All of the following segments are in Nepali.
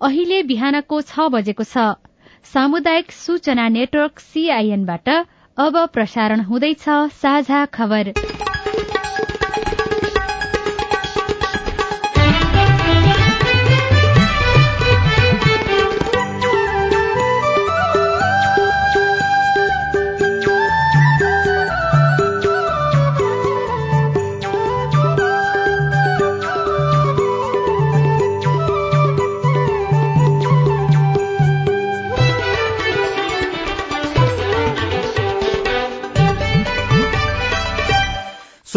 अहिले बिहानको छ बजेको छ। सामुदायिक सूचना नेटवर्क सीआईएनबाट अब प्रसारण हुँदैछ साझा खबर।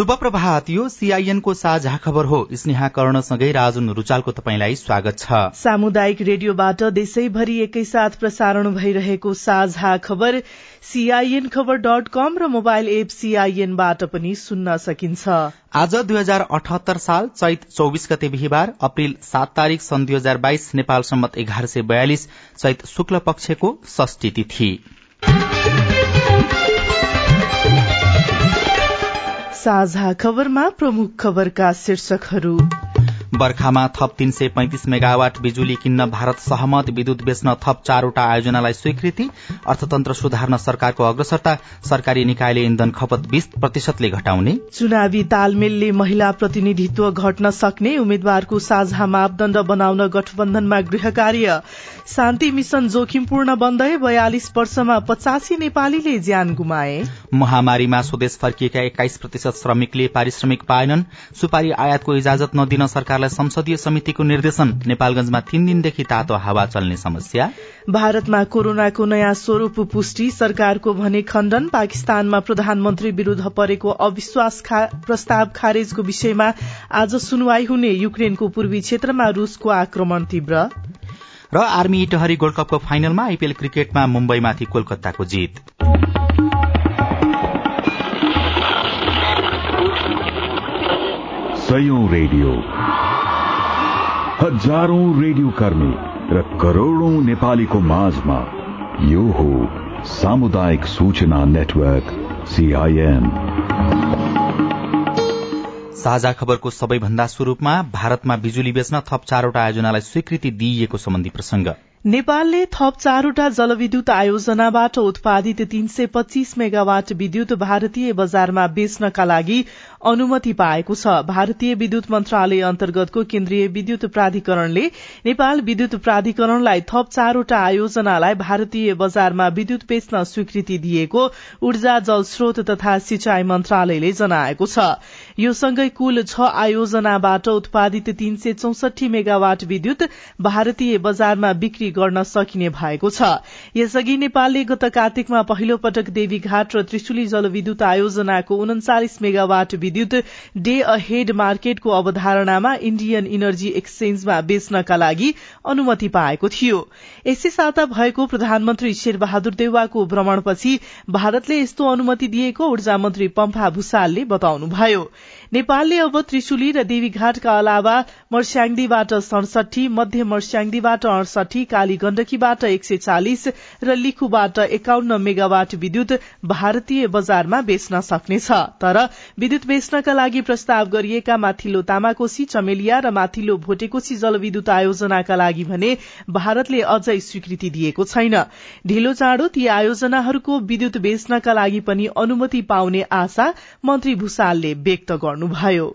शुभ प्रभात यो सीआईएनको साझा खबर हो। स्नेहा कर्णसँगै राजुन रुचालको तपाईँलाई स्वागत छ। सामुदायिक रेडियोबाट देशैभरि एकैसाथ प्रसारण भइरहेको साझा खबर सीआईएन खबर डट कम र मोबाइल एप सीआईएनबाट पनि सुन्न सकिन्छ। आज दुई हजार अठहत्तर साल चैत चौबिस गते बिहिबार अप्रेल सात तारीक सन् दुई हजार बाइस नेपाल सम्मत एघार सय बयालिस चैत शुक्ल पक्षको षष्ठी तिथि। साझा खबरमा प्रमुख खबरका शीर्षकहरू। बर्खामा थप तीन सय पैंतिस मेगावाट बिजुली किन्न भारत सहमत। विद्युत बेच्न थप चारवटा आयोजनालाई स्वीकृति। अर्थतन्त्र सुधार्न सरकारको अग्रसरता। सरकारी निकायले इन्धन खपत बीस प्रतिशतले घटाउने। चुनावी तालमेलले महिला प्रतिनिधित्व घट्न सक्ने। उम्मेद्वारको साझा मापदण्ड बनाउन गठबन्धनमा गृह कार्य। शान्ति मिशन जोखिमपूर्ण बन्दै बयालिस वर्षमा पचासी नेपालीले ज्यान गुमाए। महामारीमा स्वदेश फर्किएका एक्काइस प्रतिशत श्रमिकले पारिश्रमिक पाएनन्। सुपारी आयातको इजाजत नदिन सरकारलाई संसदीय समितिको निर्देशन। नेपालगंजमा तीन दिनदेखि तातो हावा चल्ने समस्या। भारतमा कोरोनाको नयाँ स्वरूप पुष्टि सरकारको भने खण्डन पाकिस्तानमा प्रधानमन्त्री विरूद्ध परेको अविश्वास प्रस्ताव खारेजको विषयमा आज सुनवाई हुने युक्रेनको पूर्वी क्षेत्रमा रूसको आक्रमण तीव्र। र आर्मी इटहरी गोल्ड कपको फाइनलमा आइपीएल क्रिकेटमा मुम्बईमाथि कोलकाताको जित। रेडियो। हजारौं रेडियो कर्मी र करोड़ौं नेपालीको माझमा यो हो सामुदायिक सूचना नेटवर्क सीआईएन साझा खबरको सबैभन्दा स्वरूपमा भारतमा बिजुली बेच्न थप चारवटा आयोजनालाई स्वीकृति दिइएको सम्बन्धी प्रसंग नेपालले थप चारवटा जलविद्युत आयोजनाबाट उत्पादित तीन सय पच्चीस मेगावाट विद्युत भारतीय बजारमा बेच्नका लागि अनुमति पाएको छ। भारतीय विद्युत मन्त्रालय अन्तर्गतको केन्द्रीय विद्युत प्राधिकरणले नेपाल विद्युत प्राधिकरणलाई थप चारवटा आयोजनालाई भारतीय बजारमा विद्युत बेच्न स्वीकृति दिएको ऊर्जा जलस्रोत तथा सिंचाई मन्त्रालयले जनाएको छ। यो सँगै कुल छ आयोजनाबाट उत्पादित तीन सय चौसठी मेगावाट विद्युत भारतीय बजारमा बिक्री गर्न सकिने भएको छ। यसअघि नेपालले गत कार्तिकमा पहिलो पटक देवीघाट र त्रिशुली जलविद्युत आयोजनाको उन्चालिस मेगावाट विद्युत डे अहेड मार्केटको अवधारणामा इण्डियन इनर्जी एक्सचेन्जमा बेच्नका लागि अनुमति पाएको थियो। यसै साता भएको प्रधानमन्त्री शेरबहादुर देउवाको भ्रमणपछि भारतले यस्तो अनुमति दिएको ऊर्जा मन्त्री पम्फा भूषालले बताउनुभयो। नेपालले अब त्रिशुली र देवीघाटका अलावा मर्स्याङदीबाट सडसठी मध्य मर्स्याङदीबाट अडसठी काली गण्डकीबाट एक सय चालिस र लिखुबाट एकाउन्न मेगावाट विद्युत भारतीय बजारमा बेच्न सक्नेछ। तर विद्युत बेच्नका लागि प्रस्ताव गरिएका माथिल्लो तामाकोशी चमेलिया र माथिल्लो भोटेकोशी जलविद्युत आयोजनाका लागि भने भारतले अझै स्वीकृति दिएको छैन। ढिलो चाँडो ती आयोजनाहरूको विद्युत बेच्नका लागि पनि अनुमति पाउने आशा मन्त्री भूषालले व्यक्त गर्नुभयो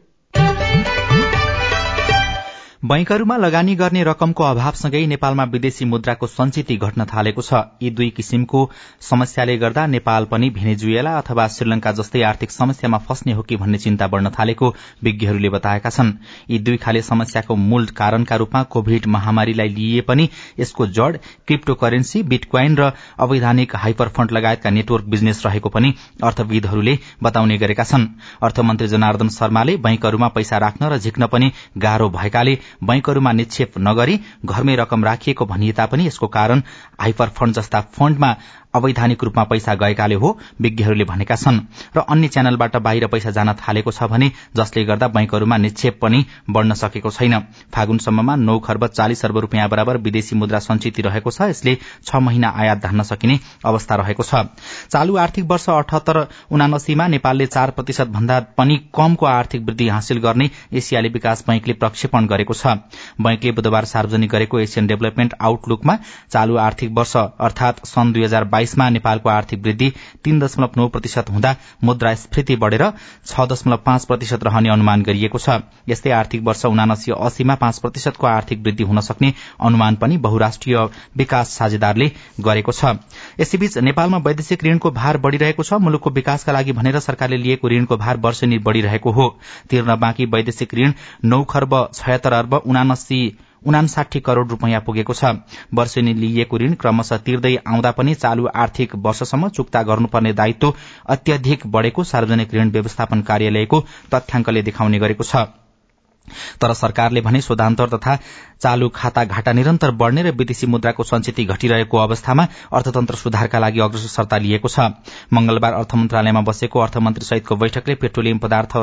बैंकहरूमा लगानी गर्ने रकमको अभावसँगै नेपालमा विदेशी मुद्राको संचिति घट्न थालेको छ। यी दुई किसिमको समस्याले गर्दा नेपाल पनि भेनेजुएला अथवा श्रीलंका जस्तै आर्थिक समस्यामा फस्ने हो कि भन्ने चिन्ता बढ़न थालेको विज्ञहरूले बताएका छन्। यी दुई खाले समस्याको मूल कारणका रूपमा कोविड महामारीलाई लिइए पनि यसको जड़ क्रिप्टो करेन्सी बिटक्वाइन र अवैधानिक हाइपर फण्ड लगायतका नेटवर्क बिजनेस रहेको पनि अर्थविदहरूले बताउने गरेका छन्। अर्थमन्त्री जनार्दन शर्माले बैंकहरूमा पैसा राख्न र झिक्न पनि गाह्रो भएकाले बैंकहरूमा निक्षेप नगरी घरमै रकम राखिएको भनिए तापनि यसको कारण हाइपर फण्ड जस्ता फण्डमा अवैधानिक रूपमा पैसा गएकाले हो विज्ञहरूले भनेका छन्। र अन्य च्यानलबाट बाहिर पैसा जान थालेको छ भने जसले गर्दा बैंकहरूमा निक्षेप पनि बढ़न सकेको छैन। फागुनसम्ममा नौ खर्ब चालिस अर्ब रूपियाँ बराबर विदेशी मुद्रा संचित रहेको छ यसले छ महिना आयात धान्न सकिने अवस्था रहेको छ। चालू आर्थिक वर्ष अठहत्तर उनासीमा नेपालले चार प्रतिशत भन्दा पनि कमको आर्थिक वृद्धि हासिल गर्ने एसियाली विकास बैंकले प्रक्षेपण गरेको छ। बैंकले बुधबार सार्वजनिक गरेको एसियन डेभलपमेन्ट आउटलुकमा चालू आर्थिक वर्ष अर्थात सन् दुई हजार बाइसमा नेपालको आर्थिक वृद्धि तीन दशमलव नौ प्रतिशत हुँदा मुद्रास्फीति बढ़ेर छ दशमलव पाँच प्रतिशत रहने अनुमान गरिएको छ। यस्तै आर्थिक वर्ष उनासी अस्सीमा पाँच प्रतिशतको आर्थिक वृद्धि हुन सक्ने अनुमान पनि बहुराष्ट्रिय विकास साझेदारले गरेको छ। यसैबीच नेपालमा वैदेशिक ऋणको भार बढ़िरहेको छ। मुलुकको विकासका लागि भनेर सरकारले लिएको ऋणको भार वर्षेनी बढ़िरहेको हो। तिर्न बाँकी वैदेशिक ऋण नौ खर्ब छयत्तर अर्ब उनासी उनासाठी करोड़ रूपियाँ पुगेको छ। वर्षेनी लिइएको ऋण क्रमशः तिर्दै आउँदा पनि चालू आर्थिक वर्षसम्म चुक्ता गर्नुपर्ने दायित्व अत्यधिक बढ़ेको सार्वजनिक ऋण व्यवस्थापन कार्यालयको तथ्याङ्कले देखाउने गरेको छ। तर सरकारले भने शोधान्तर तथा चालू खाता घाटा निरन्तर बढ़ने र विदेशी मुद्राको संचिति घटिरहेको अवस्थामा अर्थतन्त्र सुधारका लागि अग्रसर सत्ता लिएको छ। मंगलबार अर्थ मन्त्रालयमा बसेको अर्थमन्त्री सहितको बैठकले पेट्रोलियम पदार्थ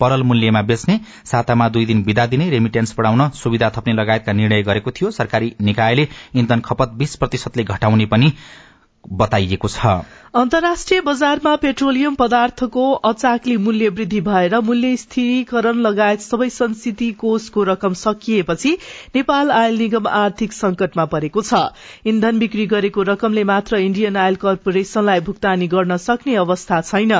परल मूल्यमा बेच्ने सातामा दुई दिन विदा दिने रेमिटेन्स बढ़ाउन सुविधा थप्ने लगायतका निर्णय गरेको थियो। सरकारी निकायले इन्धन खपत बीस प्रतिशतले घटाउने पनि बताइएको छ। अन्तर्राष्ट्रिय बजारमा पेट्रोलियम पदार्थको अचाक्ली मूल्य वृद्धि भएर मूल्य स्थिरीकरण लगायत सबै संस्कृति कोषको रकम सकिएपछि नेपाल आयल निगम आर्थिक संकटमा परेको छ। इन्धन बिक्री गरेको रकमले मात्र इण्डियन आयल कर्पोरेशनलाई भुक्तानी गर्न सक्ने अवस्था छैन।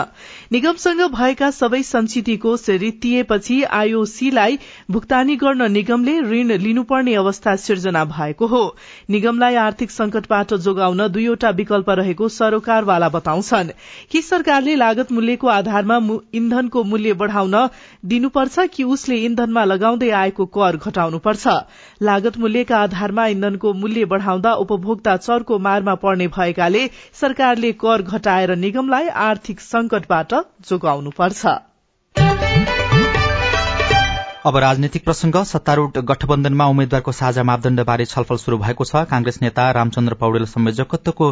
निगमसँग भएका सबै संचिती कोष रित्तिएपछि आईओसीलाई भुक्तानी गर्न निगमले ऋण लिनुपर्ने अवस्था सिर्जना भएको हो। निगमलाई आर्थिक संकटबाट जोगाउन दुईवटा विकल्प रहेको सरोकारवाला बताउँछन्। कि सरकारले लागत मूल्यको आधारमा इन्धनको मूल्य बढ़ाउन दिनुपर्छ कि उसले इन्धनमा लगाउँदै आएको कर घटाउनुपर्छ। लागत मूल्यका आधारमा इन्धनको मूल्य बढ़ाउँदा उपभोक्ता चरको मारमा पर्ने भएकाले सरकारले कर घटाएर निगमलाई आर्थिक संकटबाट जोगाउनुपर्छ। अब राजनैतिक प्रसंग सत्तारूढ़ गठबन्धनमा उम्मेद्वारको साझा मापदण्डबारे छलफल शुरू भएको छ। कांग्रेस नेता रामचन्द्र पौडेल संयोजकत्वको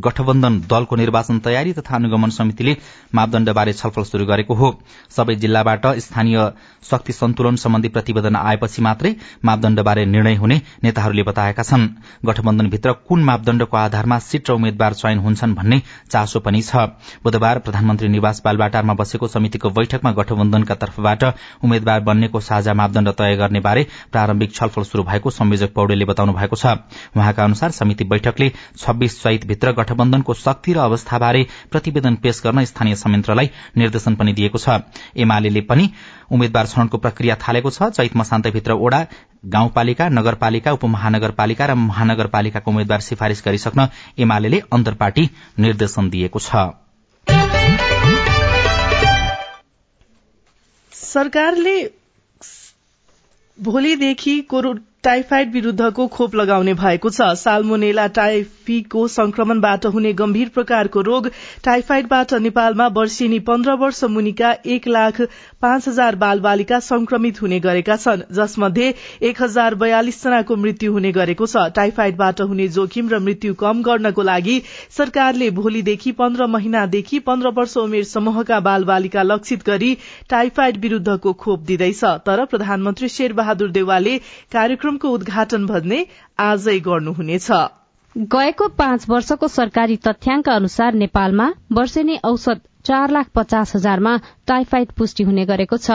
गठबन्धन दलको निर्वाचन तयारी तथा अनुगमन समितिले मापदण्डबारे छलफल शुरू गरेको हो। सबै जिल्लाबाट स्थानीय शक्ति सन्तुलन सम्बन्धी प्रतिवेदन आएपछि मात्रै मापदण्डबारे निर्णय हुने नेताहरूले बताएका छन्। गठबन्धनभित्र कुन मापदण्डको आधारमा सीट र उम्मेद्वार चयन हुन्छन् भन्ने चासो पनि छ। बुधबार प्रधानमन्त्री निवास बालबाटारमा बसेको समितिको बैठकमा गठबन्धनका तर्फबाट उम्मेद्वार बन्नेको साझा मापदण्ड तय गर्ने बारे प्रारम्भिक छलफल शुरू भएको संयोजक पौडेलले बताउनु भएको छ। उहाँका अनुसार समिति बैठकले छब्बीस चैतभित्र गठबन्धनको शक्ति र अवस्थाबारे प्रतिवेदन पेश गर्न स्थानीय संयन्त्रलाई निर्देशन पनि दिएको छ। एमाले पनि उम्मेद्वार छनौटको प्रक्रिया थालेको छ। चैत मसान्तभित्र ओडा गाउँपालिका नगरपालिका उपमहानगरपालिका र महानगरपालिकाको उम्मेद्वार सिफारिश गरिसक्न एमाले अन्तर्पार्टी निर्देशन दिएको छ। सरकारले भोलिदेखि टाइफाइड विरूद्धको खोप लगाउने भएको छ। साल्मोनेला टाइफीको संक्रमणबाट हुने गम्भीर प्रकारको रोग टाइफाइडबाट नेपालमा वर्षेनी पन्ध्र वर्ष मुनिका एक लाख पाँच हजार बाल बालिका संक्रमित हुने गरेका छन् जसमध्ये एक हजार बयालिस जनाको मृत्यु हुने गरेको छ। टाइफाइडबाट हुने जोखिम र मृत्यु कम गर्नको लागि सरकारले भोलिदेखि पन्ध्र महिनादेखि पन्ध्र वर्ष उमेर समूहका बाल बालिका लक्षित गरी टाइफाइड विरूद्धको खोप दिँदैछ। तर प्रधानमन्त्री शेरबहादुर देवालले कार्यक्रम कार्यक्रमको उद्घाटन भने आजै गर्नुहुनेछ। गएको पाँच वर्षको सरकारी तथ्याङ्क अनुसार नेपालमा वर्षेनी औसत चार लाख पचास हजारमा टाइफाइड पुष्टि हुने गरेको छ।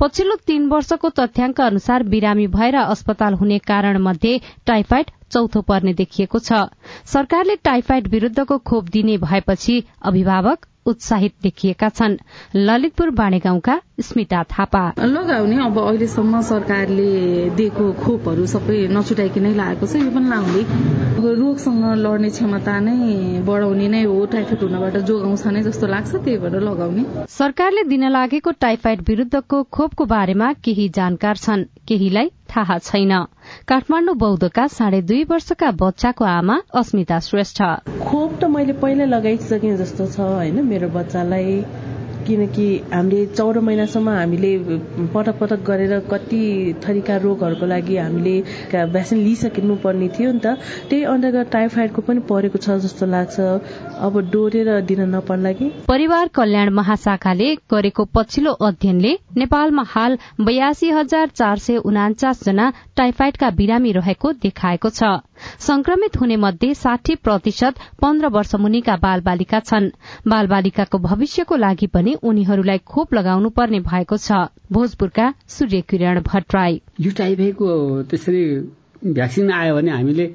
पछिल्लो तीन वर्षको तथ्याङ्क अनुसार बिरामी भएर अस्पताल हुने कारण मध्ये टाइफाइड चौथो पर्ने देखिएको छ। सरकारले टाइफाइड विरूद्धको खोप दिने भएपछि अभिभावक उत्साहित देखिएका छन्। ललितपुर बाँडेगाउँका स्मिता थापा। लगाउने अब अहिलेसम्म सरकारले दिएको खोपहरू सबै नछुटाइकनै लागेको छ। यो पनि लाउने रोगसँग लड्ने क्षमता नै बढाउने नै हो। टाइफाइड हुनबाट जोगाउँछ नै जस्तो लाग्छ त्यही भएर लगाउने। सरकारले दिन लागेको टाइफाइड विरूद्धको खोपको बारेमा केही जानकार छन्। केहीलाई थाहा छैन। काठमाडौँ बौद्धका साढे दुई वर्षका बच्चाको आमा अस्मिता श्रेष्ठ। खोप त मैले पहिला लगाइसकेँ जस्तो छ होइन? मेरो बच्चालाई किनकि हामीले चौध महिनासम्म हामीले पटक पटक गरेर कति थरीका रोगहरूको लागि हामीले भ्याक्सिन लिइसकिनु पर्ने थियो नि त। त्यही अन्तर्गत टाइफाइडको पनि परेको छ जस्तो लाग्छ। अब डोरेर दिन नपर्ला कि? परिवार कल्याण महाशाखाले गरेको पछिल्लो अध्ययनले नेपालमा हाल बयासी हजार चार सय उनाचास जना टाइफाइडका बिरामी रहेको देखाएको छ। संक्रमित हुने मध्ये साठी प्रतिशत पन्ध्र वर्ष मुनिका बाल बालिका छन्। बाल बालिकाको भविष्यको लागि पनि उनीहरूलाई खोप लगाउनु पर्ने भएको छ। भोजपुरका सूर्य किरण भट्टराई। यो टाइफाइडको त्यसरी भ्याक्सिन आयो भने हामीले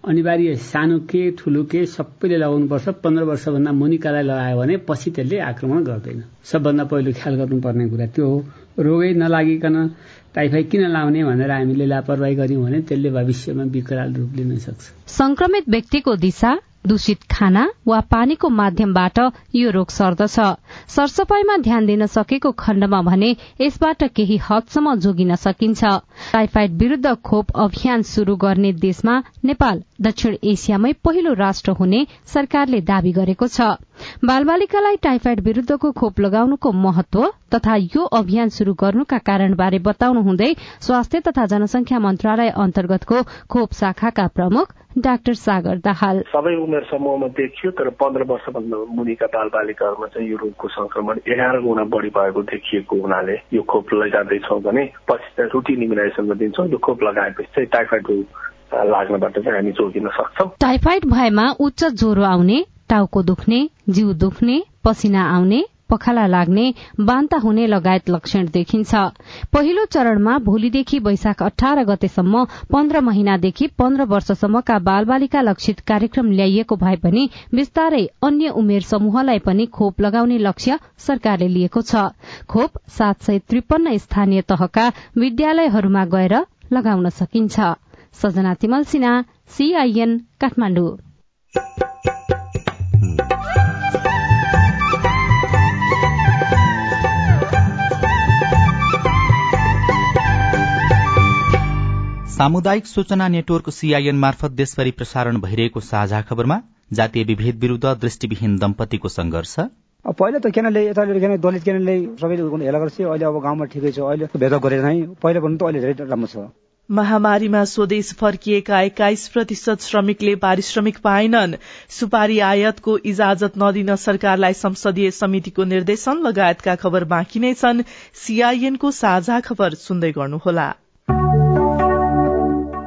अनिवार्य सानो के ठुलो के सबैले लगाउनुपर्छ पन्ध्र वर्षभन्दा मुनिकालाई लगायो भने पछि त्यसले आक्रमण गर्दैन। सबभन्दा पहिलो ख्याल गर्नुपर्ने कुरा त्यो हो। रोगै नलागिकन टाइफाइड किन लाउने भनेर हामीले लापरवाही गर्यौं भने त्यसले भविष्यमा विकराल रूप लिन सक्छ। संक्रमित व्यक्तिको दिशा दूषित खाना वा पानीको माध्यमबाट यो रोग सर्दछ। सरसफाईमा ध्यान दिन सकेको खण्डमा भने यसबाट केही हदसम्म जोगिन सकिन्छ। टाइफाइड विरूद्ध खोप अभियान शुरू गर्ने देशमा नेपाल दक्षिण एसियामै पहिलो राष्ट्र हुने सरकारले दावी गरेको छ। बालबालिकालाई टाइफाइड विरूद्धको खोप लगाउनुको महत्व तथा यो अभियान शुरू गर्नुका कारणबारे बताउनुहुँदै स्वास्थ्य तथा जनसंख्या मन्त्रालय अन्तर्गतको खोप शाखाका प्रमुख डाक्टर सागर दाहाल। सबै उमेर समूहमा देखियो तर पन्ध्र वर्षभन्दा मुनिका बाल बालिकाहरूमा चाहिँ यो रोगको संक्रमण एघार गुणा बढी भएको देखिएको हुनाले यो खोप लैजाँदैछौँ भने पछि रुटिन इम्युनाइजेसन दिन्छौँ। यो खोप लगाएपछि चाहिँ टाइफाइड रोग लाग्नबाट चाहिँ हामी जोगिन सक्छौँ। टाइफाइड भएमा उच्च ज्वरो आउने टाउको दुख्ने जिउ दुख्ने पसिना आउने पखाला लाग्ने बान्ता हुने लगायत लक्षण देखिन्छ। पहिलो चरणमा भोलिदेखि वैशाख अठार गतेसम्म पन्ध्र महिनादेखि पन्ध्र वर्षसम्मका बालबालिका लक्षित कार्यक्रम ल्याइएको भए पनि विस्तारै अन्य उमेर समूहलाई पनि खोप लगाउने लक्ष्य सरकारले लिएको छ। खोप सात सय त्रिपन्न स्थानीय तहका विद्यालयहरूमा गएर लगाउन सकिन्छ। सजना तिमल सिन्हा सीआईएन काठमाडौँ। सामुदायिक सूचना नेटवर्क सीआईएन मार्फत देशभरि प्रसारण भइरहेको साझा खबरमा जातीय विभेद विरूद्ध दृष्टिविहीन दम्पतिको संघर्ष पहिला त केनाले यताले किन दलित केनाले सबैले हेला गर्छ। अहिले अब गाउँमा ठिकै छ। अहिले भेदभाव गरेर नै पहिला भन्नु त अहिले धेरै राम्रो छ। महामारीमा स्वदेश फर्किएका एक्काइस प्रतिशत श्रमिकले पारिश्रमिक पाएनन्। सुपारी आयातको इजाजत नदिन सरकारलाई संसदीय समितिको निर्देशन लगायतका खबर बाँकी नै छन्। सीआईएनको साझा खबर सुन्दै गर्नुहोला।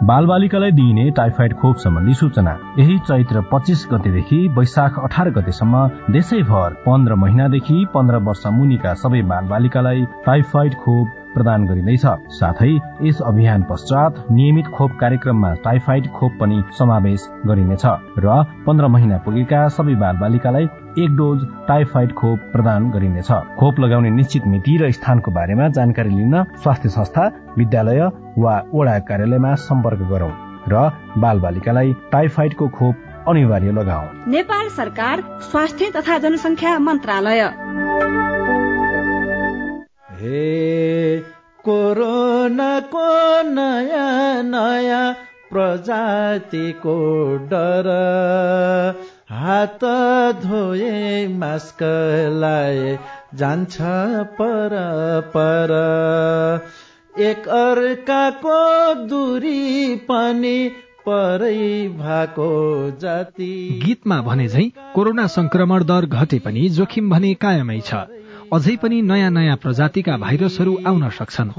बालबालिकालाई दिइने टाइफाइड खोप सम्बन्धी सूचना। यही चैत्र पच्चिस गतेदेखि वैशाख अठार गतेसम्म देशैभर पन्ध्र महिनादेखि पन्ध्र वर्ष मुनिका सबै बालबालिकालाई टाइफाइड खोप प्रदान गरिँदैछ। साथै यस अभियान पश्चात नियमित खोप कार्यक्रममा टाइफाइड खोप पनि समावेश गरिनेछ र पन्ध्र महिना पुगेका सबै बाल बालिकालाई एक डोज टाइफाइड खोप प्रदान गरिनेछ। खोप लगाउने निश्चित मिति र स्थानको बारेमा जानकारी लिन स्वास्थ्य संस्था विद्यालय वा वडा कार्यालयमा सम्पर्क गरौं र बाल बालिकालाई टाइफाइडको खोप अनिवार्य लगाऊ। नेपाल सरकार स्वास्थ्य तथा जनसंख्या मन्त्रालय। हे कोरोनाको नयाँ नयाँ प्रजातिको डर। हात धोए मास्क लाए जान्छ पर पर। एक अर्काको दूरी पनि परै भएको जाति। गीतमा भने झै कोरोना संक्रमण दर घटे पनि जोखिम भने कायमै छ। अझै पनि नयाँ नयाँ प्रजातिका भाइरसहरू आउन सक्छन्।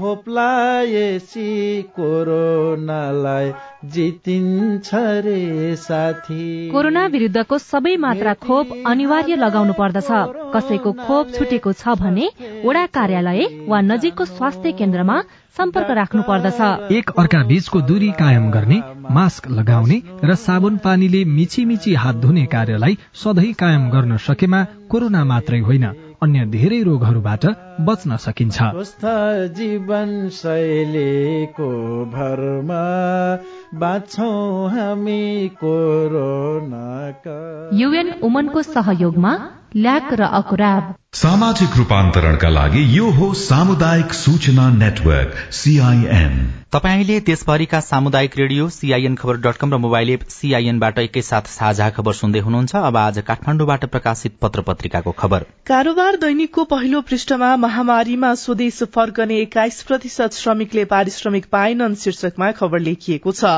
कोरोनालाई जितिन्छ रे साथी। कोरोना विरुद्धको सबै मात्रा खोप अनिवार्य लगाउनु पर्दछ। कसैको खोप छुटेको छ भने वडा कार्यालय वा नजिकको स्वास्थ्य केन्द्रमा सम्पर्क राख्नु पर्दछ। एक अर्का बीचको दूरी कायम गर्ने मास्क लगाउने र साबुन पानीले मिची मिची हात धुने कार्यलाई सधैँ कायम गर्न सकेमा कोरोना मात्रै होइन। अन्य धेरै रोगहरूबाट बच्न सकिन्छ। जीवन शैलीको भरमा बाँच्छौँ हामी कोरोनाका। युएन उमनको सहयोगमा ल्याक र अकुराब। सामाजिक रूपान्तरणका लागि यो हो सामुदायिक सूचना नेटवर्क सीआईएन तपाईँले देशभरिका सामुदायिक radio CIN Khabar dot com र मोबाइल एप सीआईएनबाट एकैसाथ साझा खबर सुन्दै हुनुहुन्छ। अब आज काठमाडौँबाट प्रकाशित पत्र पत्रिकाको खबर। कारोबार दैनिकको पहिलो पृष्ठमा महामारीमा स्वदेश फर्कने एक्काइस प्रतिशत श्रमिकले पारिश्रमिक पाएनन् शीर्षकमा खबर लेखिएको छ।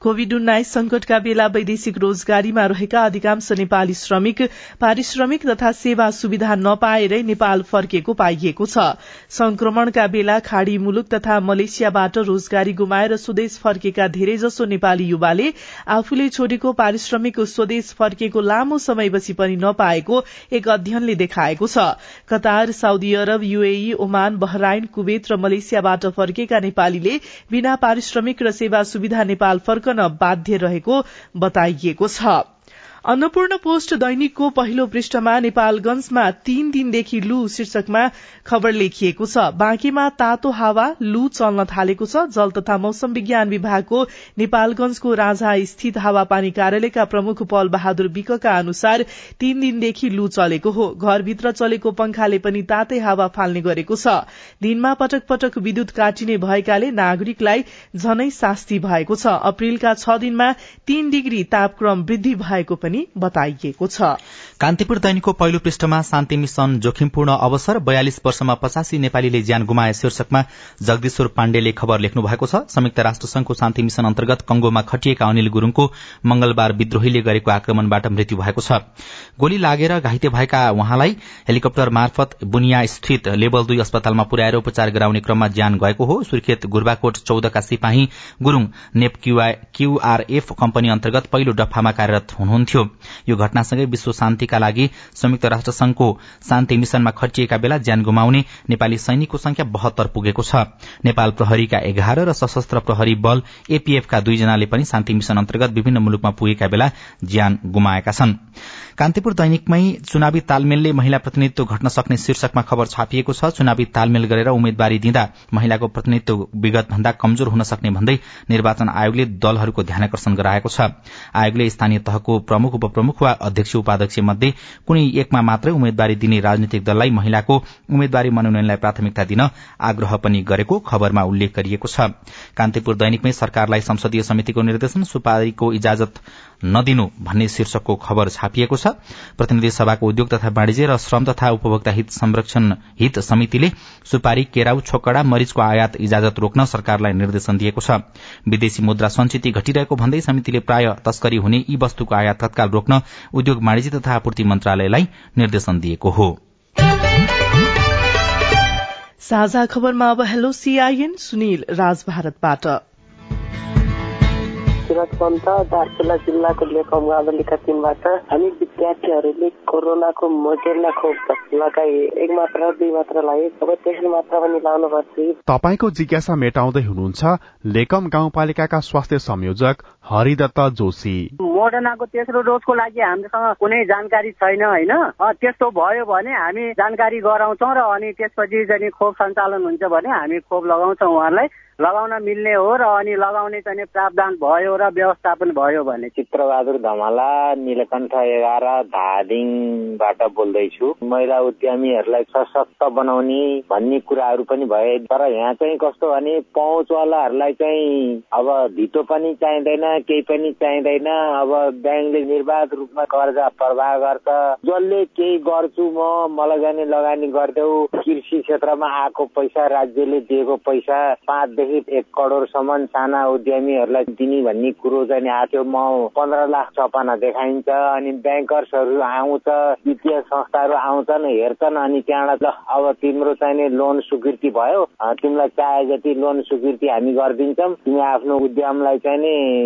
कोविड उन्नाइस संकटका बेला वैदेशिक रोजगारीमा रहेका अधिकांश नेपाली श्रमिक पारिश्रमिक तथा सेवा सुविधा नपाएरै नेपाल फर्किएको पाइएको छ। संक्रमणका बेला खाड़ी मुलुक तथा मलेसियाबाट रोजगारी गुमाएर स्वदेश फर्केका धेरैजसो नेपाली युवाले आफूले छोडेको पारिश्रमिक स्वदेश फर्किएको लामो समयपछि पनि नपाएको एक अध्ययनले देखाएको छ। Qatar Saudi Arab UAE Oman Bahrain Kuwait र मलेसियाबाट फर्केका नेपालीले बिना पारिश्रमिक र सेवा सुविधा नेपाल फर्कन बाध्य रहेको बताइएको छ। अन्नपूर्ण पोस्ट दैनिकको पहिलो पृष्ठमा नेपालगंजमा तीन दिनदेखि लू शीर्षकमा खबर लेखिएको छ। बाँकीमा तातो हावा लू चल्न थालेको छ। जल तथा मौसम विज्ञान विभागको नेपालगंजको राजा स्थित हावापानी कार्यालयका प्रमुख पल बहादुर विकका अनुसार तीन दिनदेखि लू चलेको हो। घरभित्र चलेको पंखाले पनि तातै हावा फाल्ने गरेको छ। दिनमा पटक पटक विद्युत काटिने भएकाले नागरिकलाई झनै शास्ति भएको छ। अप्रेलका छ दिनमा तीन डिग्री तापक्रम वृद्धि भएको पनि बताइएको छ। कान्तिपुर दैनिकको पहिलो पृष्ठमा शान्ति मिशन जोखिमपूर्ण अवसर बयालिस वर्षमा पचासी नेपालीले ज्यान गुमाए शीर्षकमा जगदीश्वर पाण्डेले खबर लेख्नु भएको छ। संयुक्त राष्ट्र संघको शान्ति मिशन अन्तर्गत कंगोमा खटिएका अनिल गुरूङको मंगलबार विद्रोहीले गरेको आक्रमणबाट मृत्यु भएको छ। गोली लागेर घाइते भएका उहाँलाई हेलिकप्टर मार्फत बुनिया स्थित लेभल दुई अस्पतालमा पुर्याएर उपचार गराउने क्रममा ज्यान गएको हो। सुर्खेत गुर्बाकोट चौधका सिपाही गुरूङ नेप क्यूआरएफ कम्पनी अन्तर्गत पहिलो डफामा कार्यरत हुनुहुन्थ्यो। यो घटनासँगै विश्व शान्तिका लागि संयुक्त राष्ट्र संघको शान्ति मिशनमा खर्चिएका बेला ज्यान गुमाउने नेपाली सैनिकको संख्या बहत्तर पुगेको छ। नेपाल प्रहरीका एघार र सशस्त्र प्रहरी बल एपीएफका दुईजनाले पनि शान्ति मिशन अन्तर्गत विभिन्न मुलुकमा पुगेका बेला ज्यान गुमाएका छन्। कान्तिपुर दैनिकमै चुनावी तालमेलले महिला प्रतिनिधित्व घट्न सक्ने शीर्षकमा खबर छापिएको छ। चुनावी तालमेल गरेर उम्मेद्वारी दिँदा महिलाको प्रतिनिधित्व विगत भन्दा कमजोर हुन सक्ने भन्दै निर्वाचन आयोगले दलहरूको ध्यानकर्षण गराएको छ। आयोगले स्थानीय तहको प्रमुख उपप्रमुख वा अध्यक्ष उपाध्यक्ष मध्ये कुनै एकमा मात्रै उम्मेद्वारी दिने राजनैतिक दललाई महिलाको उम्मेद्वारी मनोनयनलाई प्राथमिकता दिन आग्रह पनि गरेको खबरमा उल्लेख गरिएको छ। कान्तिपुर दैनिकमै सरकारलाई संसदीय समितिको निर्देशन सुपारीको इजाजत नदिनु भन्ने शीर्षकको खबर छापिएको छ। प्रतिनिधि सभाको उद्योग तथा वाणिज्य र श्रम तथा उपभोक्ता हित संरक्षण हित समितिले सुपारी केराउ छोकडा मरिचको आयात इजाजत रोक्न सरकारलाई निर्देशन दिएको छ। विदेशी मुद्रा संचिति घटिरहेको भन्दै समितिले प्राय तस्करी हुने यी वस्तुको आयात तत्काल रोक्न उद्योग वाणिज्य तथा आपूर्ति मन्त्रालयलाई निर्देशन दिएको हो। साझा खबरमा अब हेलो सीआईएन सुनिल राज भारतबाट सुरज पन्त दार्चुला जिल्लाको लेखम गाउँपालिका तिनबाट। हामी विद्यार्थीहरूले कोरोनाको मोडेर्ना खोप लगाए। एक मात्रा दुई मात्रा लगाए अब तेस्रो मात्रा पनि लाउनु पर्छ। तपाईँको जिज्ञासा मेटाउँदै हुनुहुन्छ लेकम गाउँपालिकाका स्वास्थ्य संयोजक हरिदत्त जोशी। मोडर्नाको तेस्रो डोजको लागि हामीसँग कुनै जानकारी छैन होइन? त्यस्तो भयो भने हामी जानकारी गराउँछौँ र अनि त्यसपछि चाहिँ खोप सञ्चालन हुन्छ भने हामी खोप लगाउँछौँ उहाँलाई। लगाउन मिल्ने हो र अनि लगाउने चाहिँ प्रावधान भयो र व्यवस्थापन भयो भने चित्रबहादुर धमाला निलकण्ठ एघार धादिङबाट बोल्दैछु। महिला उद्यमीहरूलाई सशक्त बनाउने भन्ने कुराहरू पनि भए। तर यहाँ चाहिँ कस्तो भने पहुँचवालाहरूलाई चाहिँ अब धितो पनि चाहिँदैन केही पनि चाहिँदैन। अब ब्याङ्कले निर्वाध रूपमा कर्जा प्रवाह गर्छ। जसले केही गर्छु म मलाई जाने लगानी गरिदेऊ। कृषि क्षेत्रमा आएको पैसा राज्यले दिएको पैसा पाँच देखि एक करोडसम्म साना उद्यमीहरूलाई दिने भन्ने कुरो चाहिँ आएको म पन्ध्र लाख चपाना देखाइन्छ अनि ब्याङ्कर्सहरू आउँछ वित्तीय संस्थाहरू आउँछन् हेर्छन् अनि त्यहाँबाट ल अब तिम्रो चाहिने लोन स्वीकृति भयो। तिमीलाई चाहे जति लोन स्वीकृति हामी गरिदिन्छौँ तिमी आफ्नो उद्यमलाई चाहिँ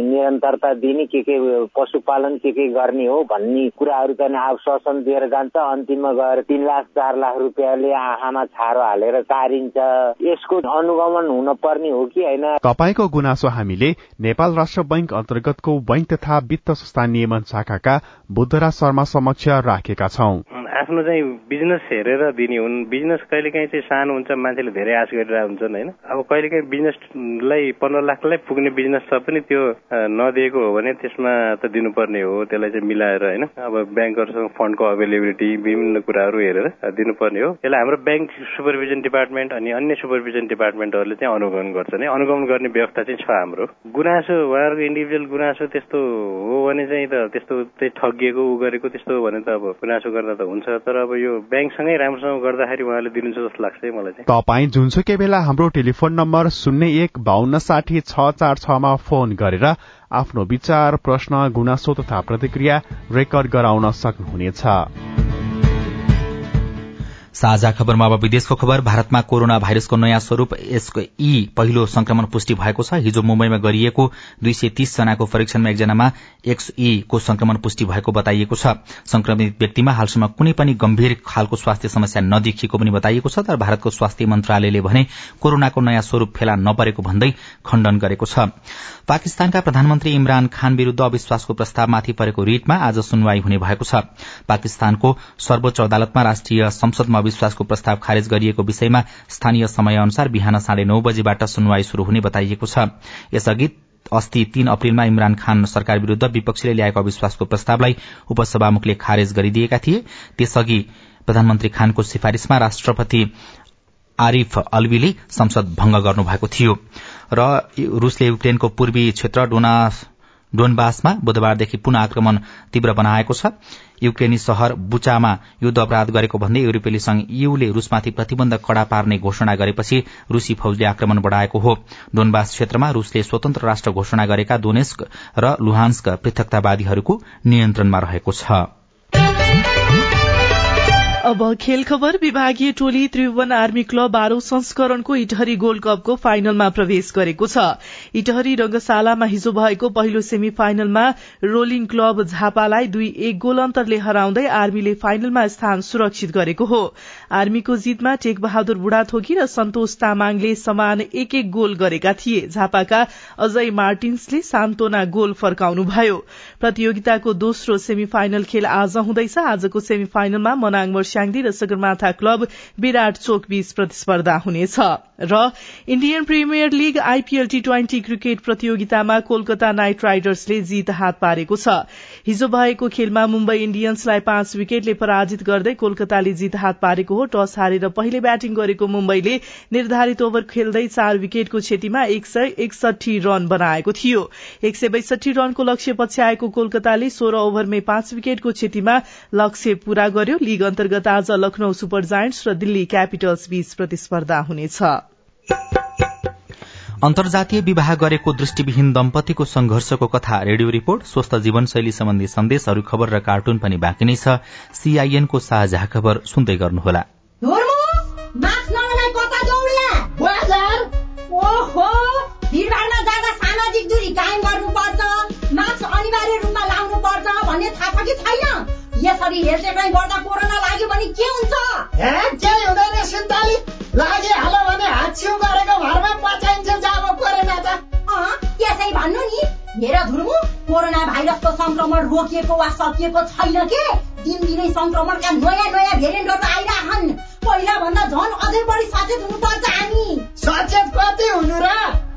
निरन्तरता दिने के के पशुपालन के के गर्ने हो भन्ने कुराहरू चाहिँ आश्वासन दिएर जान्छ। अन्तिममा गएर तिन लाख चार लाख रुपियाँले आँखामा छारो हालेर तारिन्छ यसको अनुगमन हुन पर्ने पनि हो कि होइन? तपाईँको गुनासो हामीले नेपाल राष्ट्र बैंक अन्तर्गतको बैंक तथा वित्त संस्था नियमन शाखाका बुद्धराज शर्मा समक्ष राखेका छौं। आफ्नो चाहिँ बिजनेस हेरेर दिने हुन्। बिजनेस कहिलेकाहीँ चाहिँ सानो हुन्छ मान्छेले धेरै आश गरिरहेको हुन्छन् होइन? अब कहिलेकाहीँ बिजनेसलाई पन्ध्र लाखलाई पुग्ने बिजनेस छ पनि त्यो नदिएको हो भने त्यसमा त दिनुपर्ने हो त्यसलाई चाहिँ मिलाएर होइन? अब ब्याङ्कहरूसँग फन्डको अभाइलेबिलिटी विभिन्न कुराहरू हेरेर दिनुपर्ने हो। यसलाई हाम्रो ब्याङ्क सुपरभिजन डिपार्टमेन्ट अनि अन्य सुपरभिजन डिपार्टमेन्टहरूले चाहिँ अनुगमन गर्छन् है अनुगमन गर्ने व्यवस्था चाहिँ छ हाम्रो। गुनासो उहाँहरूको इन्डिभिजुअल गुनासो त्यस्तो हो भने चाहिँ त त्यस्तो चाहिँ ठगिएको ऊ गरेको त्यस्तो हो भने त अब गुनासो गर्दा त हुन्छ। तर अब यो ब्याङ्कसँगै राम्रोसँग गर्दाखेरि उहाँले दिनुहुन्छ जस्तो लाग्छ है मलाई चाहिँ। तपाईँ जुनसुकै बेला हाम्रो टेलिफोन नम्बर शून्य एक बाहन्न साठी छ चार छमा फोन गरेर आफ्नो विचार प्रश्न गुनासो तथा प्रतिक्रिया रेकर्ड गराउन सक्नुहुनेछ। साझा खबरमा अब विदेशको खबर। भारतमा कोरोना भाइरसको नयाँ स्वरूप ई पहिलो संक्रमण पुष्टि भएको छ। हिजो मुम्बईमा गरिएको दुई सय तीस जनाको परीक्षणमा एकजनामा ई को संक्रमण पुष्टि भएको बताइएको छ। संक्रमित व्यक्तिमा हालसम्म कुनै पनि गम्भीर खालको स्वास्थ्य समस्या नदेखिएको पनि बताइएको छ तर भारतको स्वास्थ्य मन्त्रालयले भने कोरोनाको नयाँ स्वरूप फेला नपरेको भन्दै खण्डन गरेको छ। पाकिस्तानका प्रधानमन्त्री इमरान खान विरूद्ध अविश्वासको प्रस्तावमाथि परेको रिटमा आज सुनवाई हुने भएको छ। पाकिस्तानको सर्वोच्च अदालतमा राष्ट्रिय संसदमा अविश्वासको प्रस्ताव खारेज गरिएको विषयमा स्थानीय समय अनुसार बिहान साढे नौ बजेबाट सुनवाई शुरू हुने बताइएको छ। यसअघि अस्ति तीन अप्रेलमा इमरान खान सरकार विरूद्ध विपक्षीले ल्याएको अविश्वासको प्रस्तावलाई उपसभामुखले खारेज गरिदिएका थिए। त्यसअघि प्रधानमन्त्री खानको सिफारिशमा राष्ट्रपति आरिफ अल्वीले संसद भंग गर्नुभएको थियो। र रूसले युक्रेनको पूर्वी क्षेत्र डोनबासमा बुधबारदेखि पुनः आक्रमण तीव्र बनाएको छ। युक्रेनी शहर बुचामा युद्ध अपराध गरेको भन्दै युरोपेली संघ यूले रूसमाथि प्रतिबन्ध कड़ा पार्ने घोषणा गरेपछि रूसी फौजले आक्रमण बढ़ाएको हो। डोनबास क्षेत्रमा रूसले स्वतन्त्र राष्ट्र घोषणा गरेका दोनेस्क र लुहान्स्क पृथकतावादीहरूको नियन्त्रणमा रहेको छ। अब खेल खबर विभागीय टोली त्रिभुवन आर्मी क्लब बाह्रौं संस्करणको इटहरी गोल्ड कपको फाइनलमा प्रवेश गरेको छ। इटहरी रंगशालामा हिजो भएको पहिलो सेमी फाइनलमा रोलिङ क्लब झापालाई दुई एक गोल अन्तरले हराउँदै आर्मीले फाइनलमा स्थान सुरक्षित गरेको हो। आर्मीको जितमा टेक बहादुर बुढाथोकी र सन्तोष तामाङले समान एक एक गोल गरेका थिए। झापाका अजय मार्टिन्सले सान्तोना गोल फर्काउनुभयो। प्रतियोगिताको दोस्रो सेमी फाइनल खेल आज हुँदैछ। आजको सेमी फाइनलमा मनाङ स्याङ्दी र सगरमाथा क्लब विराट चोक बीच प्रतिस्पर्धा हुनेछ। र Indian Premier League IPL T twenty cricket प्रतियोगितामा कोलकाता नाइट राइडर्सले जीत हात पारेको छ। हिजो भएको खेलमा मुम्बई इण्डियन्सलाई पाँच विकेटले पराजित गर्दै कोलकाताले जीत हात पारेको हो टस हारेर पहिले ब्याटिङ गरेको मुम्बईले निर्धारित ओभर खेल्दै चार विकेटको क्षतिमा एक सय एकसठी रन बनाएको थियो। एक सय बैसठी रनको लक्ष्य पछ्याएको कोलकाताले सोह्र ओभरमै पाँच विकेटको क्षतिमा लक्ष्य पूरा गर्यो। लीग अन्तर्गत आज लखनऊ सुपर जायन्ट्स र दिल्ली क्यापिटल्स बीच प्रतिस्पर्धा हुनेछ। अन्तर्जातीय विवाह गरेको दृष्टिविहीन दम्पतिको संघर्षको कथा रेडियो रिपोर्ट स्वस्थ जीवनशैली सम्बन्धी सन्देशहरू खबर र कार्टुन पनि बाँकी नै छ। सीआईएनको साझा खबर सुन्दै गर्नुहोला। रोकिएको वा सकिएको छैन के? दिनदिनै संक्रमणका नयाँ नयाँ भेरिएन्टहरू आइरहन्। पहिला भन्दा झन् अझै बढी सचेत हुनुपर्छ हामी। सचेत कति हुनु र?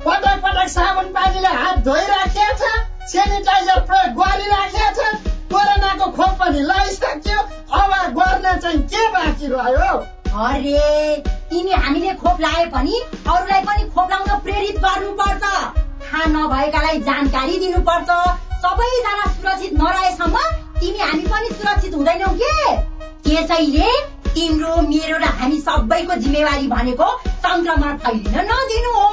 पटक पटक साबुन पानीले हात धोइराखेको छ सेनिटाइजर प्रयोग गरिराखेको छ कोरोनाको खोप पनि लगाइसक्यो अब गर्न चाहिँ के बाँकी रह्यो? अरे तिमी हामीले खोप लाए पनि अरूलाई पनि खोप लाउन प्रेरित गर्नुपर्छ। थाहा नभएकालाई जानकारी दिनुपर्छ। सबैजना सुरक्षित नरहेसम्म तिमी हामी पनि सुरक्षित हुँदैनौ के? त्यसैले तिम्रो मेरो र हामी सबैको जिम्मेवारी भनेको संक्रमण फैलिन नदिनु हो।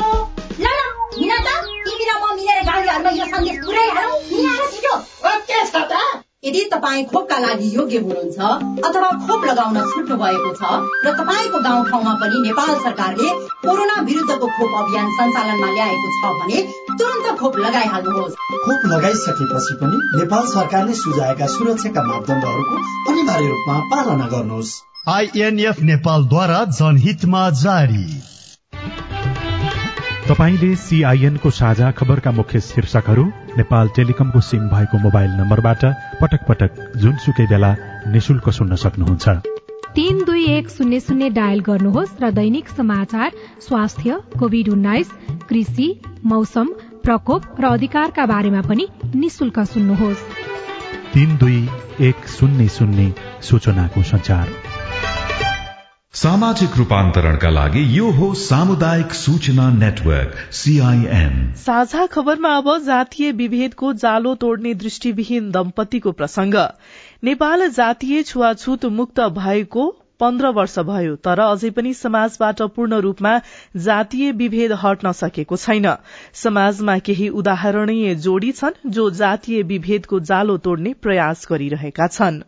ल ल हिँड त। तिमी र म मिलेर गाउँलेहरूमा यो सन्देश पुऱ्याइहालौँ हिँड छिटो। ओके छ त? यदि तपाईँ खोपका लागि योग्य हुनुहुन्छ अथवा खोप लगाउन छुट्नु भएको छ र तपाईँको गाउँठाउँमा पनि नेपाल सरकारले कोरोना विरुद्धको खोप अभियान सञ्चालनमा ल्याएको छ भने खोप लगाइहाल्नुहोस् खोप लगाइसकेपछि पनि नेपाल सरकारले सुझाएका सुरक्षाका मापदण्डहरूको अनिवार्य रूपमा पालना गर्नुहोस्। आइएनएफ नेपालद्वारा जनहितमा जारी। तपाईँले सीआईएनको साझा खबरका मुख्य शीर्षकहरू नेपाल टेलिकमको सिम भएको मोबाइल नम्बरबाट पटक पटक जुनसुकै बेला निशुल्क सुन्न सक्नुहुन्छ। तीन दुई एक शून्य शून्य डायल गर्नुहोस् र दैनिक समाचार स्वास्थ्य कोविड उन्नाइस कृषि मौसम प्रकोप र अधिकारका बारेमा पनि निशुल्क सुन्नुहोस्। तीन दुई एक शून्य शून्य सूचनाको संचार सामाजिक रूपान्तरणका लागि यो हो सामुदायिक सूचना नेटवर्क सीआईएन साझा खबरमा अब जातीय विभेदको जालो तोड्ने दृष्टिविहीन दम्पतिको प्रसंग नेपाल जातीय छुवाछुत मुक्त भएको पन्ध्र वर्ष भयो तर अझै पनि समाजबाट पूर्ण रूपमा जातीय विभेद हट्न सकेको छैन। समाजमा केही उदाहरणीय जोडी छन् जो जातीय विभेदको जालो तोड्ने प्रयास गरिरहेका छन्।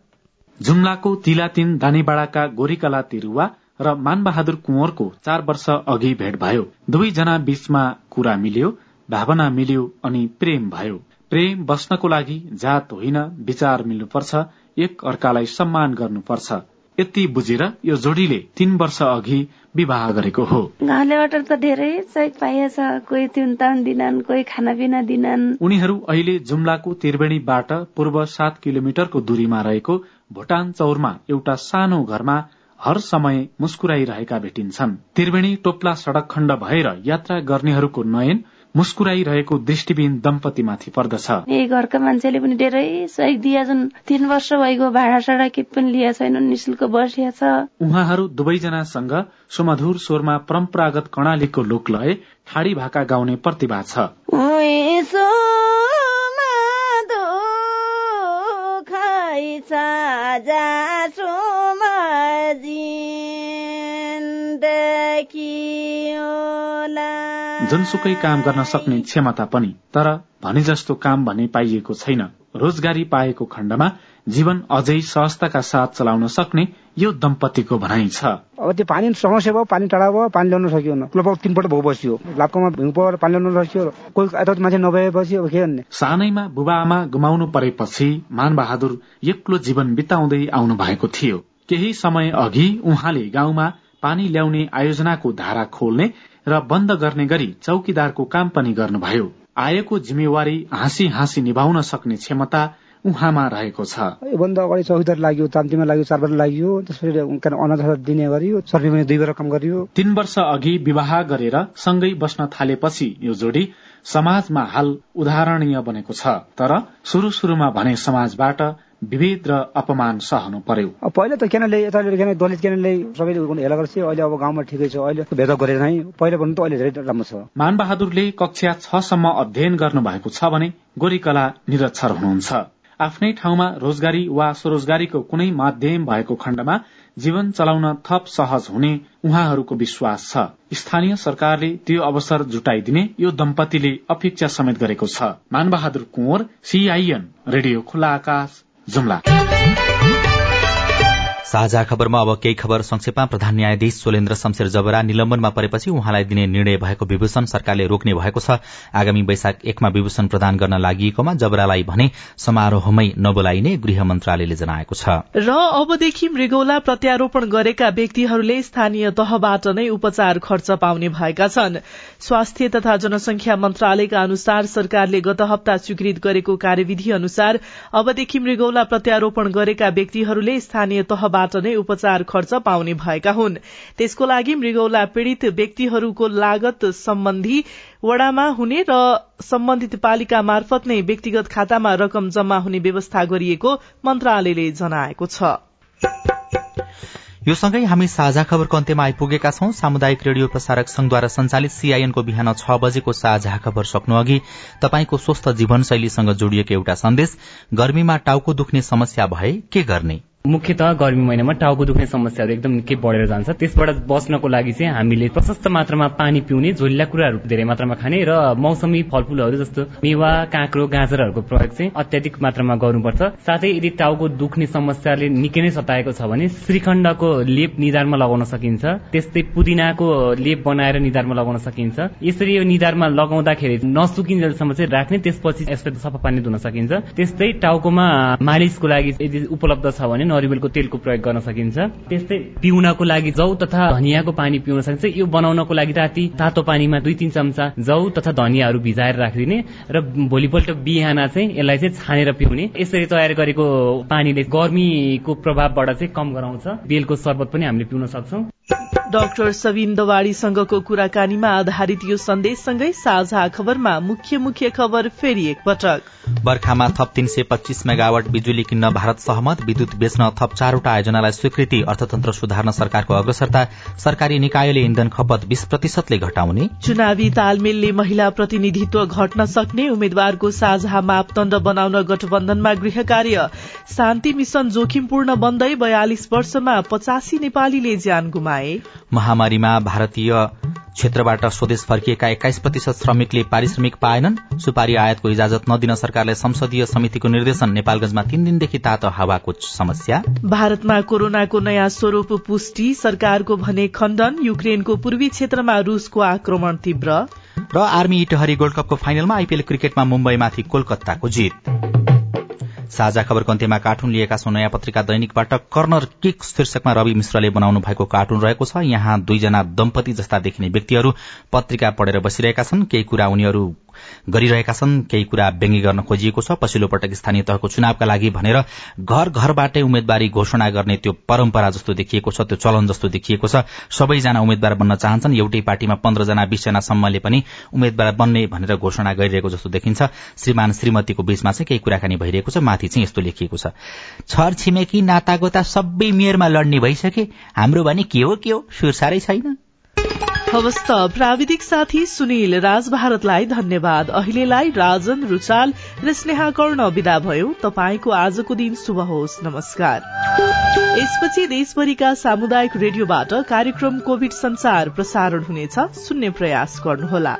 जुम्लाको तिलातिन दानीबाडाका गोरीकला तिरुवा र मानबहादुर कुँवरको चार वर्ष अघि भेट भयो। दुवैजना बीचमा कुरा मिल्यो भावना मिल्यो अनि प्रेम भयो। प्रेम बस्नको लागि जात होइन विचार मिल्नुपर्छ एक अर्कालाई सम्मान गर्नुपर्छ। यति बुझेर यो जोडीले तीन वर्ष अघि विवाह गरेको हो। घरलेबाट त धेरै सहयोग पाइएछ। कोही तिउन दिनन् कोही खानापिना दिनन्। उनीहरू अहिले जुम्लाको त्रिवेणीबाट पूर्व सात किलोमिटरको दूरीमा रहेको भुटान चौरमा एउटा सानो घरमा हर समय मुस्कुराइरहेका भेटिन्छन्। त्रिवेणी टोप्ला सड़क खण्ड भएर यात्रा गर्नेहरूको नयन मुस्कुराइरहेको दृष्टिबिन दम्पतिमाथि पर्दछ। यही घरका मान्छेले पनि धेरै सहयोग दिए जुन तीन वर्ष भइगयो भाडा साडा के पनि लिएको छैन निशुल्क बसिया छ। उहाँहरू दुवैजनासँग सुमधुर स्वरमा परम्परागत कर्णालीको लोकलय ठाडी भाका गाउने प्रतिभा छ। जुनसुकै काम गर्न सक्ने क्षमता पनि तर भने जस्तो काम भने पाइएको छैन। रोजगारी पाएको खण्डमा जीवन अझै सहजताका साथ चलाउन सक्ने यो दम्पतिको भनाइ छ। अब त्यो पानी समस्या भयो पानी टाढा भयो पानी ल्याउन सकिएन क्लब तिनपल्ट भयो बस्यो लाप्कोमा भ्यू भयो पानी ल्याउन सकियो कोही यता मान्छे नभएपछि अब के भन्ने सानैमा बुबा आमा गुमाउनु परेपछि मानबहादुर एक्लो जीवन बिताउँदै आउनु भएको थियो। केही समय अघि उहाँले गाउँमा पानी ल्याउने आयोजनाको धारा खोल्ने र बन्द गर्ने गरी चौकीदारको काम पनि गर्नुभयो। आएको जिम्मेवारी हाँसी हाँसी निभाउन सक्ने क्षमता उहाँमा रहेको छ। बन्द अगाडि चौकीदार लाग्यो तान्तीमा लाग्यो चार वर्ष लाग्यो त्यसपछि अनाज दिने गरियो सर्भीमा दुई बेला काम गरियो। तीन वर्ष अघि विवाह गरेर सँगै बस्न थालेपछि यो जोडी समाजमा हाल उदाहरणीय बनेको छ। तर सुरु सुरुमा भने समाजबाट विभेद र अपमान सहनु पर्यो। पहिला त केनाले यता दलित केनाले सबैले हेला गर्छ अहिले अब गाउँमा ठिकै छ अहिले भेदभाव गरेर नै पहिला भन्नु त अहिले धेरै राम्रो छ। मानबहादुरले कक्षा छसम्म अध्ययन गर्नु भएको छ भने गोरीकला निरक्षर हुनुहुन्छ। आफ्नै ठाउँमा रोजगारी वा स्वरोजगारीको कुनै माध्यम भएको खण्डमा जीवन चलाउन थप सहज हुने उहाँहरूको विश्वास छ। स्थानीय सरकारले त्यो अवसर जुटाइदिने यो दम्पतिले अपेक्षा समेत गरेको छ। मानबहादुर कुँवर सीआईएन रेडियो खुला आकाश। जुम्ला साझा खबरमा अब केही खबर संक्षेपमा। प्रधान न्यायाधीश सोलेन्द्र शमशेर जबरा निलम्बनमा परेपछि उहाँलाई दिने निर्णय भएको विभूषण सरकारले रोक्ने भएको छ। आगामी वैशाख एकमा विभूषण प्रदान गर्न लागि जबरालाई भने समारोहमै नबोलाइने गृह मन्त्रालयले जनाएको छ। र अबदेखि मृगौला प्रत्यारोपण गरेका व्यक्तिहरूले स्थानीय तहबाट नै उपचार खर्च पाउने भएका छन्। स्वास्थ्य तथा जनसंख्या मन्त्रालयका अनुसार सरकारले गत हप्ता स्वीकृत गरेको कार्यविधि अनुसार अबदेखि मृगौला प्रत्यारोपण गरेका व्यक्तिहरूले स्थानीय तहबाट बाट नै उपचार खर्च पाउने भएका हुन्। त्यसको लागि मृगौला पीड़ित व्यक्तिहरूको लागत सम्बन्धी वडामा हुने र सम्बन्धित पालिका मार्फत नै व्यक्तिगत खातामा रकम जम्मा हुने व्यवस्था गरिएको मन्त्रालयले जनाएको छ। यो सँगै हामी साझा खबरको अन्त्यमा आइपुगेका छौं। सामुदायिक रेडियो प्रसारक संघद्वारा संचालित सीआईएनको बिहान छ बजेको साझा खबर सक्नु अघि तपाईँको स्वस्थ जीवनशैलीसँग जोडिएको एउटा सन्देश गर्मीमा टाउको दुख्ने समस्या भए के गर्ने? मुख्यत गर्मी महिनामा टाउको दुख्ने समस्याहरू एकदम निकै बढेर जान्छ। त्यसबाट बच्नको लागि चाहिँ हामीले प्रशस्त मात्रामा पानी पिउने झोलिला कुराहरू धेरै मात्रामा खाने र मौसमी फलफूलहरू जस्तो मेवा काँक्रो गाजरहरूको प्रयोग चाहिँ अत्याधिक मात्रामा गर्नुपर्छ। साथै यदि टाउको दुख्ने समस्याले निकै नै सताएको छ भने श्रीखण्डको लेप निधारमा लगाउन सकिन्छ। त्यस्तै पुदिनाको लेप बनाएर निधारमा लगाउन सकिन्छ। यसरी यो निधारमा लगाउँदाखेरि नसुकिन्जेलसम्म चाहिँ राख्ने त्यसपछि यसलाई सफा पानी धुन सकिन्छ। त्यस्तै टाउकोमा मालिसको लागि यदि उपलब्ध छ भने नरिवलको तेलको प्रयोग गर्न सकिन्छ। त्यस्तै पिउनको लागि जौ तथा धनियाँको पानी पिउन सकिन्छ। यो बनाउनको लागि राति तातो पानीमा दुई तिन चम्चा जौ तथा धनियाँहरू भिजाएर राखिदिने र भोलिपल्ट बिहान चाहिँ यसलाई चाहिँ छानेर पिउने। यसरी तयार गरेको पानीले गर्मीको प्रभावबाट चाहिँ कम गराउँछ। बेलको शरबत पनि हामीले पिउन सक्छौँ। डाक्टर सबिन दवाड़ीसँगको कुराकानीमा आधारित यो सन्देशसँगै साझा खबरमा मुख्य मुख्य खबर फेरि एकपटक। बर्खामा थप तीन सय पच्चीस मेगावट बिजुली किन्न भारत सहमत विद्युत बेच्न थप चारवटा आयोजनालाई स्वीकृति अर्थतन्त्र सुधार्न सरकारको अग्रसरता सरकारी निकायले इन्धन खपत बीस प्रतिशतले घटाउने। चुनावी तालमेलले महिला प्रतिनिधित्व घट्न सक्ने उम्मेद्वारको साझा मापदण्ड बनाउन गठबन्धनमा गृह कार्य। शान्ति मिशन जोखिमपूर्ण बन्दै बयालिस वर्षमा पचासी नेपालीले ज्यान गुमाए। महामारीमा भारतीय क्षेत्रबाट स्वदेश फर्किएका एक्काइस प्रतिशत श्रमिकले पारिश्रमिक पाएनन्। सुपारी आयातको इजाजत नदिन सरकारले संसदीय समितिको निर्देशन। नेपालगंजमा तीन दिनदेखि तातो हावाको समस्या। भारतमा कोरोनाको नयाँ स्वरूप पुष्टि सरकारको भने खण्डन युक्रेनको पूर्वी क्षेत्रमा रूसको आक्रमण तीव्र। र आर्मी इटहरी गोल्ड कपको फाइनलमा आइपीएल क्रिकेटमा मुम्बईमाथि कोलकाताको जित। साझा खबरको अन्त्यमा कार्टुन लिएका छौं। नयाँ पत्रिका दैनिकबाट कर्नर किक शीर्षकमा रवि मिश्रले बनाउनु भएको कार्टुन रहेको छ। यहाँ दुईजना दम्पति जस्ता देखिने व्यक्तिहरू पत्रिका पढेर बसिरहेका छन्। केही कुरा उनीहरू गरिरहेका छन्। केही कुरा व्यङ्ग्य गर्न खोजिएको छ। पछिल्लो पटक स्थानीय तहको चुनावका लागि भनेर घर घरबाटै उम्मेद्वारी घोषणा गर्ने त्यो परम्परा जस्तो देखिएको छ त्यो चलन जस्तो देखिएको छ। सबैजना उम्मेद्वार बन्न चाहन्छन्। एउटै पार्टीमा पन्ध्रजना बीसजनासम्मले पनि उम्मेद्वार बन्ने भनेर घोषणा गरिरहेको जस्तो देखिन्छ। श्रीमान श्रीमतीको बीचमा चाहिँ केही कुराकानी भइरहेको छ। माथि चाहिँ यस्तो लेखिएको छ। छर छिमेकी नातागोता सबै मेयरमा लड्ने भइसके। हाम्रो भने के हो के हो? सुरसारै छैन। हवस् प्राविधिक साथी सुनिल राज भारतलाई धन्यवाद। अहिलेलाई राजन रुचाल र स्नेहा कर्ण विदा भयो। तपाईँको आजको दिन शुभ होस्। नमस्कार। यसपछि देशभरिका सामुदायिक रेडियोबाट कार्यक्रम कोविड संचार प्रसारण हुनेछ। सुन्ने प्रयास गर्नुहोला।